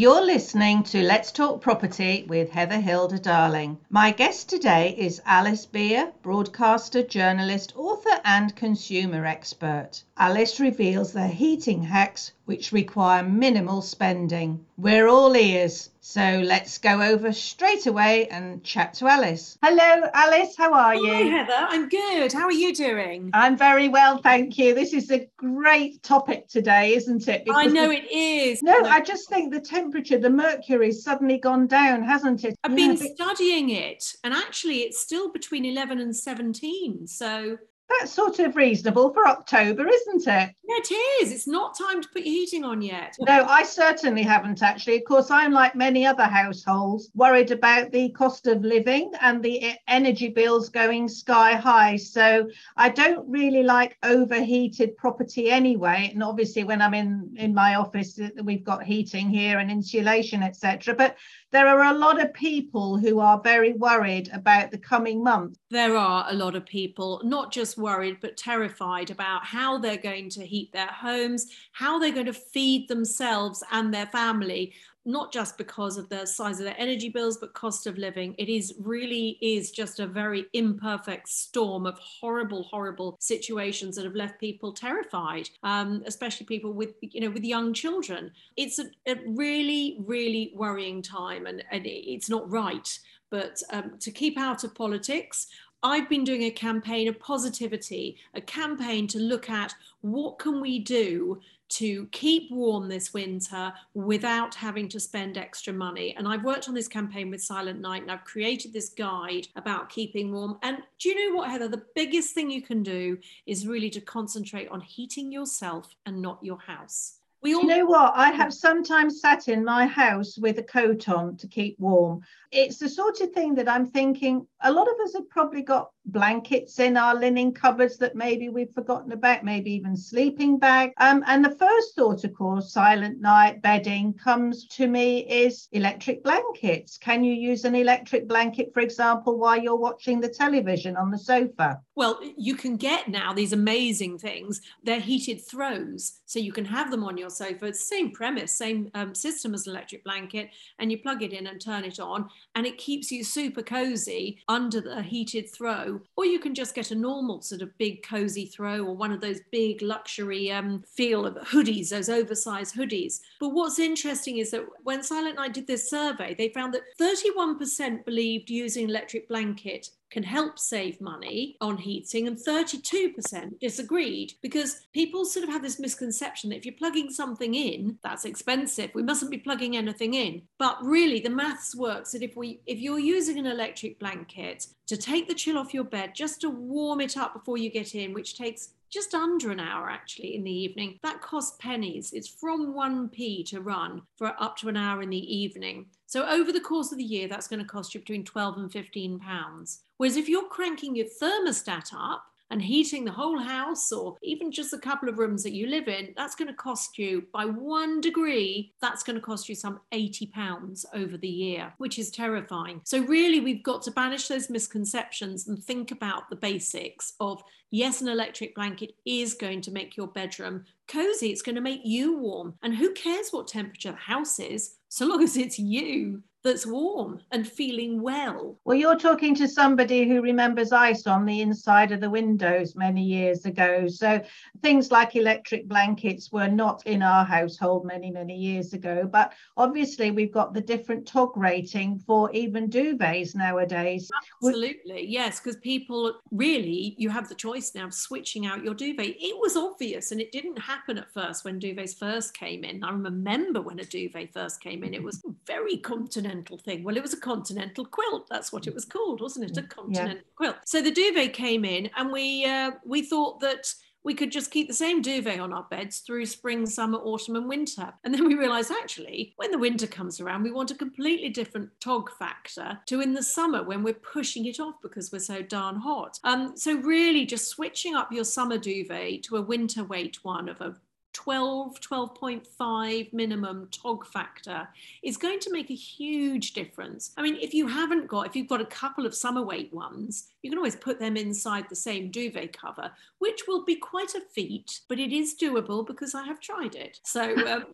You're listening to Let's Talk Property with Heather Hilda Darling. My guest today is Alice Beer, broadcaster, journalist, author, and consumer expert. Alice reveals the heating hacks which require minimal spending. We're all ears, so let's go over straight away and chat to Alice. Hello, Alice, how are you? Hi, Heather. I'm good. How are you doing? I'm very well, thank you. This is a great topic today, isn't it? I know it is. No, I just think the temperature, the mercury's suddenly gone down, hasn't it? I've been studying it, and actually, it's still between 11 and 17. So that's sort of reasonable for October, isn't it? Yeah, it is. It's not time to put your heating on yet. No, I certainly haven't actually. Of course, I'm like many other households, worried about the cost of living and the energy bills going sky high. So I don't really like overheated property anyway. And obviously, when I'm in in my office, uh, we've got heating here and insulation, etc. But there are a lot of people who are very worried about the coming months. There are a lot of people, not just worried, but terrified about how they're going to heat their homes, how they're going to feed themselves and their family not just because of the size of their energy bills but cost of living. It is really is just a very imperfect storm of horrible horrible situations that have left people terrified um, especially people with you know with young children. It's a, a really really worrying time and, and it's not right. But um, to keep out of politics I've been doing a campaign of positivity, a campaign to look at what can we do to keep warm this winter without having to spend extra money. And I've worked on this campaign with Silentnight and I've created this guide about keeping warm. And do you know what, Heather? The biggest thing you can do is really to concentrate on heating yourself and not your house. We all- you know what? I have sometimes sat in my house with a coat on to keep warm. It's the sort of thing that I'm thinking a lot of us have probably got blankets in our linen cupboards that maybe we've forgotten about, maybe even sleeping bag. Um, and the first thought, of course, Silentnight bedding comes to me is electric blankets. Can you use an electric blanket, for example, while you're watching the television on the sofa? Well, you can get now these amazing things. They're heated throws, so you can have them on your sofa. It's the same premise, same um, system as an electric blanket, and you plug it in and turn it on, and it keeps you super cozy under the heated throw. Or you can just get a normal sort of big cozy throw, or one of those big luxury um, feel of hoodies, those oversized hoodies. But what's interesting is that when Silentnight did this survey, they found that 31% believed using electric blanket can help save money on heating, and 32% disagreed because people sort of have this misconception that if you're plugging something in, that's expensive. We mustn't be plugging anything in. But really, the maths works that if we if you're using an electric blanket to take the chill off your bed, just to warm it up before you get in, which takes just under an hour actually in the evening. That costs pennies. It's from 1p to run for up to an hour in the evening. So over the course of the year, that's going to cost you between 12 and 15 pounds. Whereas if you're cranking your thermostat up and heating the whole house or even just a couple of rooms that you live in, that's going to cost you by one degree, that's going to cost you some 80 pounds over the year, which is terrifying. So, really, we've got to banish those misconceptions and think about the basics of yes, an electric blanket is going to make your bedroom cozy, it's going to make you warm. And who cares what temperature the house is, so long as it's you that's warm and feeling well. Well, you're talking to somebody who remembers ice on the inside of the windows many years ago. So things like electric blankets were not in our household many, many years ago. But obviously, we've got the different TOG rating for even duvets nowadays. Absolutely, yes, because people really, you have the choice now of switching out your duvet. It was obvious and it didn't happen at first when duvets first came in. I remember when a duvet first came in, it was very continental continental thing. Well, it was a continental quilt. That's what it was called, wasn't it? A continental yeah. quilt. So the duvet came in, and we uh, we thought that we could just keep the same duvet on our beds through spring, summer, autumn, and winter. And then we realized actually, when the winter comes around, we want a completely different tog factor to in the summer when we're pushing it off because we're so darn hot. Um, so, really, just switching up your summer duvet to a winter weight one of a 12, 12.5 minimum TOG factor is going to make a huge difference. I mean, if you haven't got, if you've got a couple of summer weight ones, you can always put them inside the same duvet cover, which will be quite a feat, but it is doable because I have tried it. So um,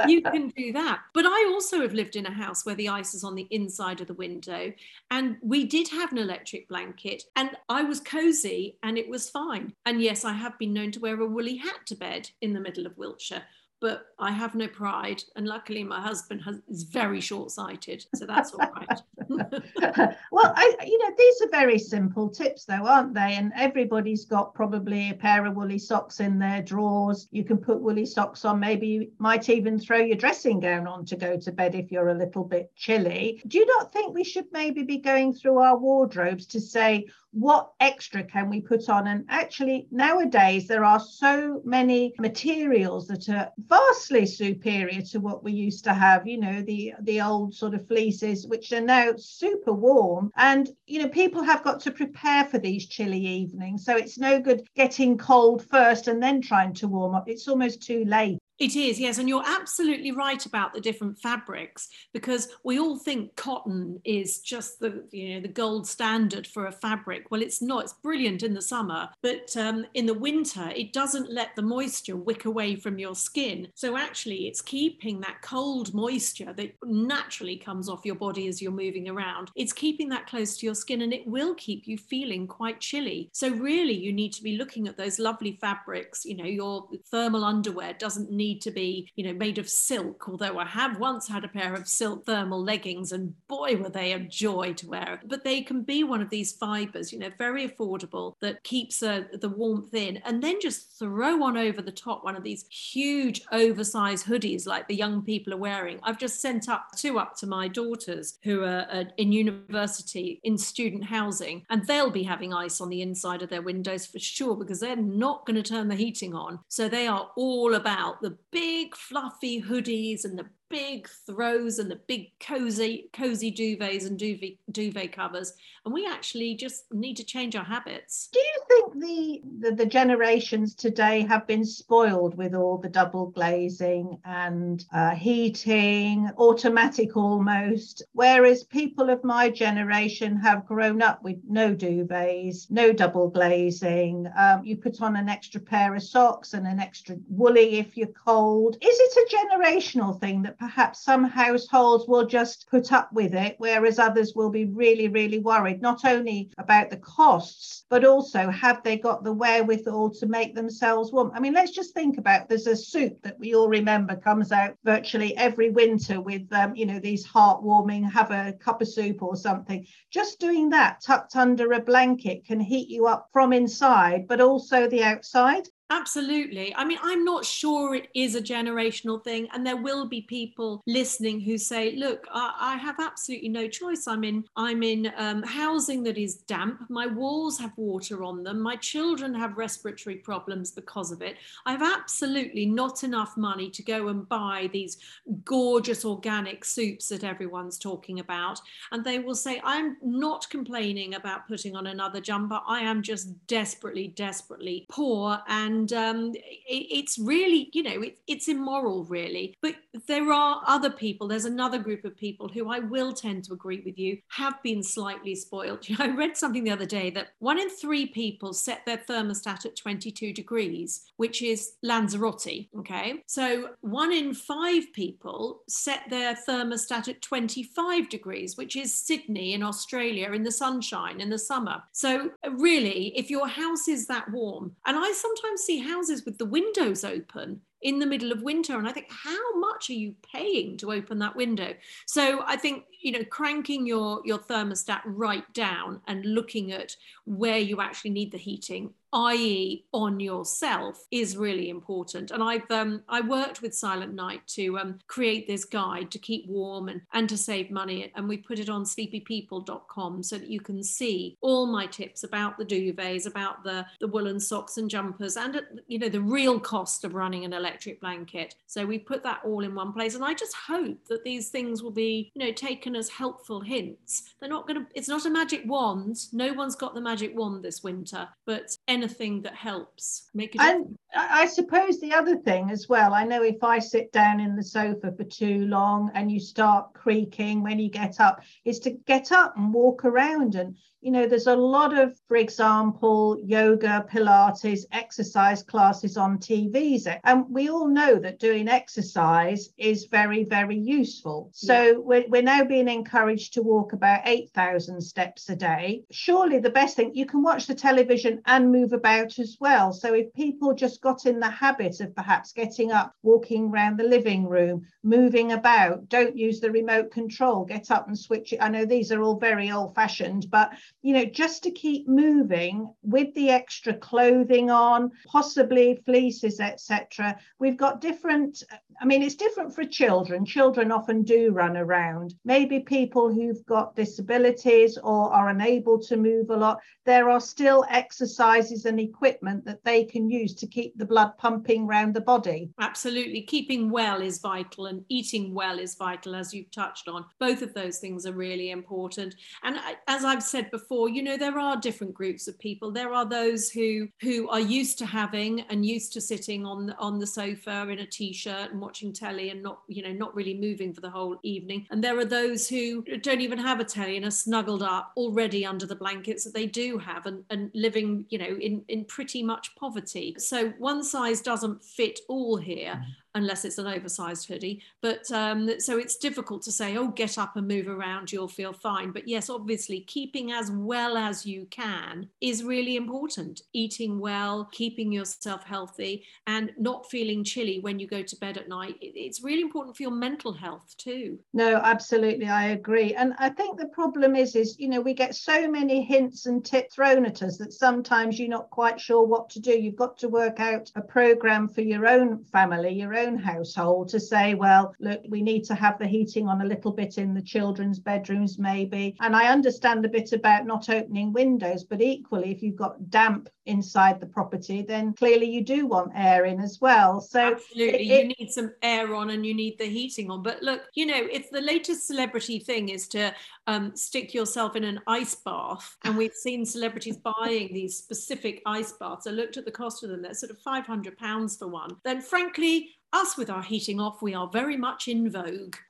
you can do that. But I also have lived in a house where the ice is on the inside of the window, and we did have an electric blanket, and I was cozy and it was fine. And yes, I have been known to wear a woolly hat to bed in the middle of Wiltshire but I have no pride. And luckily, my husband has, is very short sighted. So that's all right. well, I, you know, these are very simple tips, though, aren't they? And everybody's got probably a pair of woolly socks in their drawers. You can put woolly socks on. Maybe you might even throw your dressing gown on to go to bed if you're a little bit chilly. Do you not think we should maybe be going through our wardrobes to say, what extra can we put on? And actually, nowadays, there are so many materials that are vastly superior to what we used to have, you know, the, the old sort of fleeces, which are now super warm. And, you know, people have got to prepare for these chilly evenings. So it's no good getting cold first and then trying to warm up. It's almost too late. It is, yes. And you're absolutely right about the different fabrics because we all think cotton is just the, you know, the gold standard for a fabric. Well, it's not. It's brilliant in the summer, but um, in the winter, it doesn't let the moisture wick away from your skin. So actually, it's keeping that cold moisture that naturally comes off your body as you're moving around. It's keeping that close to your skin and it will keep you feeling quite chilly. So really, you need to be looking at those lovely fabrics. You know, your thermal underwear doesn't need need to be, you know, made of silk. Although I have once had a pair of silk thermal leggings, and boy, were they a joy to wear. But they can be one of these fibers, you know, very affordable that keeps uh, the warmth in, and then just throw on over the top one of these huge oversized hoodies like the young people are wearing. I've just sent up two up to my daughters who are uh, in university in student housing, and they'll be having ice on the inside of their windows for sure because they're not going to turn the heating on. So they are all about the big fluffy hoodies and the big throws and the big cozy cozy duvets and duvet duvet covers. And we actually just need to change our habits. Do you think the, the, the generations today have been spoiled with all the double glazing and uh, heating automatic almost? Whereas people of my generation have grown up with no duvets no double glazing. Um, you put on an extra pair of socks and an extra woolly if you're cold. Is it a generational thing that perhaps some households will just put up with it, whereas others will be really, really worried, not only about the costs, but also have they got the wherewithal to make themselves warm? I mean, let's just think about there's a soup that we all remember comes out virtually every winter with, um, you know, these heartwarming, have a cup of soup or something. Just doing that tucked under a blanket can heat you up from inside, but also the outside. Absolutely. I mean, I'm not sure it is a generational thing. And there will be people listening who say, look, I, I have absolutely no choice. I'm in, I'm in um, housing that is damp. My walls have water on them. My children have respiratory problems because of it. I have absolutely not enough money to go and buy these gorgeous organic soups that everyone's talking about. And they will say, I'm not complaining about putting on another jumper. I am just desperately, desperately poor. And and um, it, it's really you know it, it's immoral really. But there are other people there's another group of people who i will tend to agree with you have been slightly spoiled. I read something the other day that one in three people set their thermostat at 22 degrees which is lanzarote okay? So one in five people set their thermostat at 25 degrees which is sydney in australia in the sunshine in the summer. So really if your house is that warm and i sometimes see houses with the windows open in the middle of winter. And I think, how much are you paying to open that window? So I think, you know, cranking your, your thermostat right down and looking at where you actually need the heating i.e., on yourself, is really important. And I've um, I worked with Silentnight to um, create this guide to keep warm and, and to save money. And we put it on sleepypeople.com so that you can see all my tips about the duvets, about the, the woolen socks and jumpers, and uh, you know the real cost of running an electric blanket. So we put that all in one place. And I just hope that these things will be you know taken as helpful hints. They're not going to. It's not a magic wand. No one's got the magic wand this winter, but anything that helps make a difference. And I suppose the other thing as well, I know if I sit down in the sofa for too long and you start creaking when you get up, is to get up and walk around and you know, there's a lot of, for example, yoga, Pilates, exercise classes on TVs. And we all know that doing exercise is very, very useful. So yeah. we're, we're now being encouraged to walk about 8,000 steps a day. Surely the best thing, you can watch the television and move about as well. So if people just got in the habit of perhaps getting up, walking around the living room, moving about, don't use the remote control, get up and switch it. I know these are all very old fashioned, but you know, just to keep moving with the extra clothing on, possibly fleeces, etc. We've got different, I mean, it's different for children. Children often do run around. Maybe people who've got disabilities or are unable to move a lot, there are still exercises and equipment that they can use to keep the blood pumping around the body. Absolutely. Keeping well is vital and eating well is vital, as you've touched on. Both of those things are really important. And as I've said before, before you know there are different groups of people. There are those who who are used to having and used to sitting on on the sofa in a t-shirt and watching telly and not you know not really moving for the whole evening. And there are those who don't even have a telly and are snuggled up already under the blankets that they do have and, and living you know in in pretty much poverty. So one size doesn't fit all here. Mm-hmm unless it's an oversized hoodie. But um, so it's difficult to say, oh, get up and move around, you'll feel fine. But yes, obviously, keeping as well as you can is really important. Eating well, keeping yourself healthy, and not feeling chilly when you go to bed at night. It's really important for your mental health too. No, absolutely, I agree. And I think the problem is, is you know, we get so many hints and tips thrown at us that sometimes you're not quite sure what to do. You've got to work out a program for your own family, your own household to say, well, look, we need to have the heating on a little bit in the children's bedrooms, maybe. And I understand a bit about not opening windows, but equally, if you've got damp inside the property, then clearly you do want air in as well. So absolutely, it, you need some air on and you need the heating on. But look, you know, if the latest celebrity thing is to um, stick yourself in an ice bath, and we've seen celebrities buying these specific ice baths. I looked at the cost of them; they're sort of five hundred pounds for one. Then, frankly, us with our heating off, we are very much in vogue.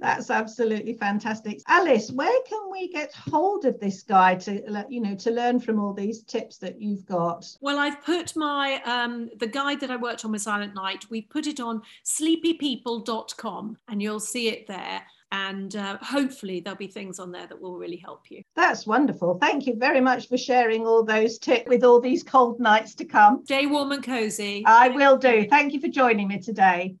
That's absolutely fantastic. Alice, where can we get hold of this guide to you know to learn from all these tips that you've got? Well, I've put my um, the guide that I worked on with Silentnight. We put it on sleepypeople.com and you'll see it there and uh, hopefully there'll be things on there that will really help you. That's wonderful. Thank you very much for sharing all those tips with all these cold nights to come. Stay warm and cozy. I will do. Thank you for joining me today.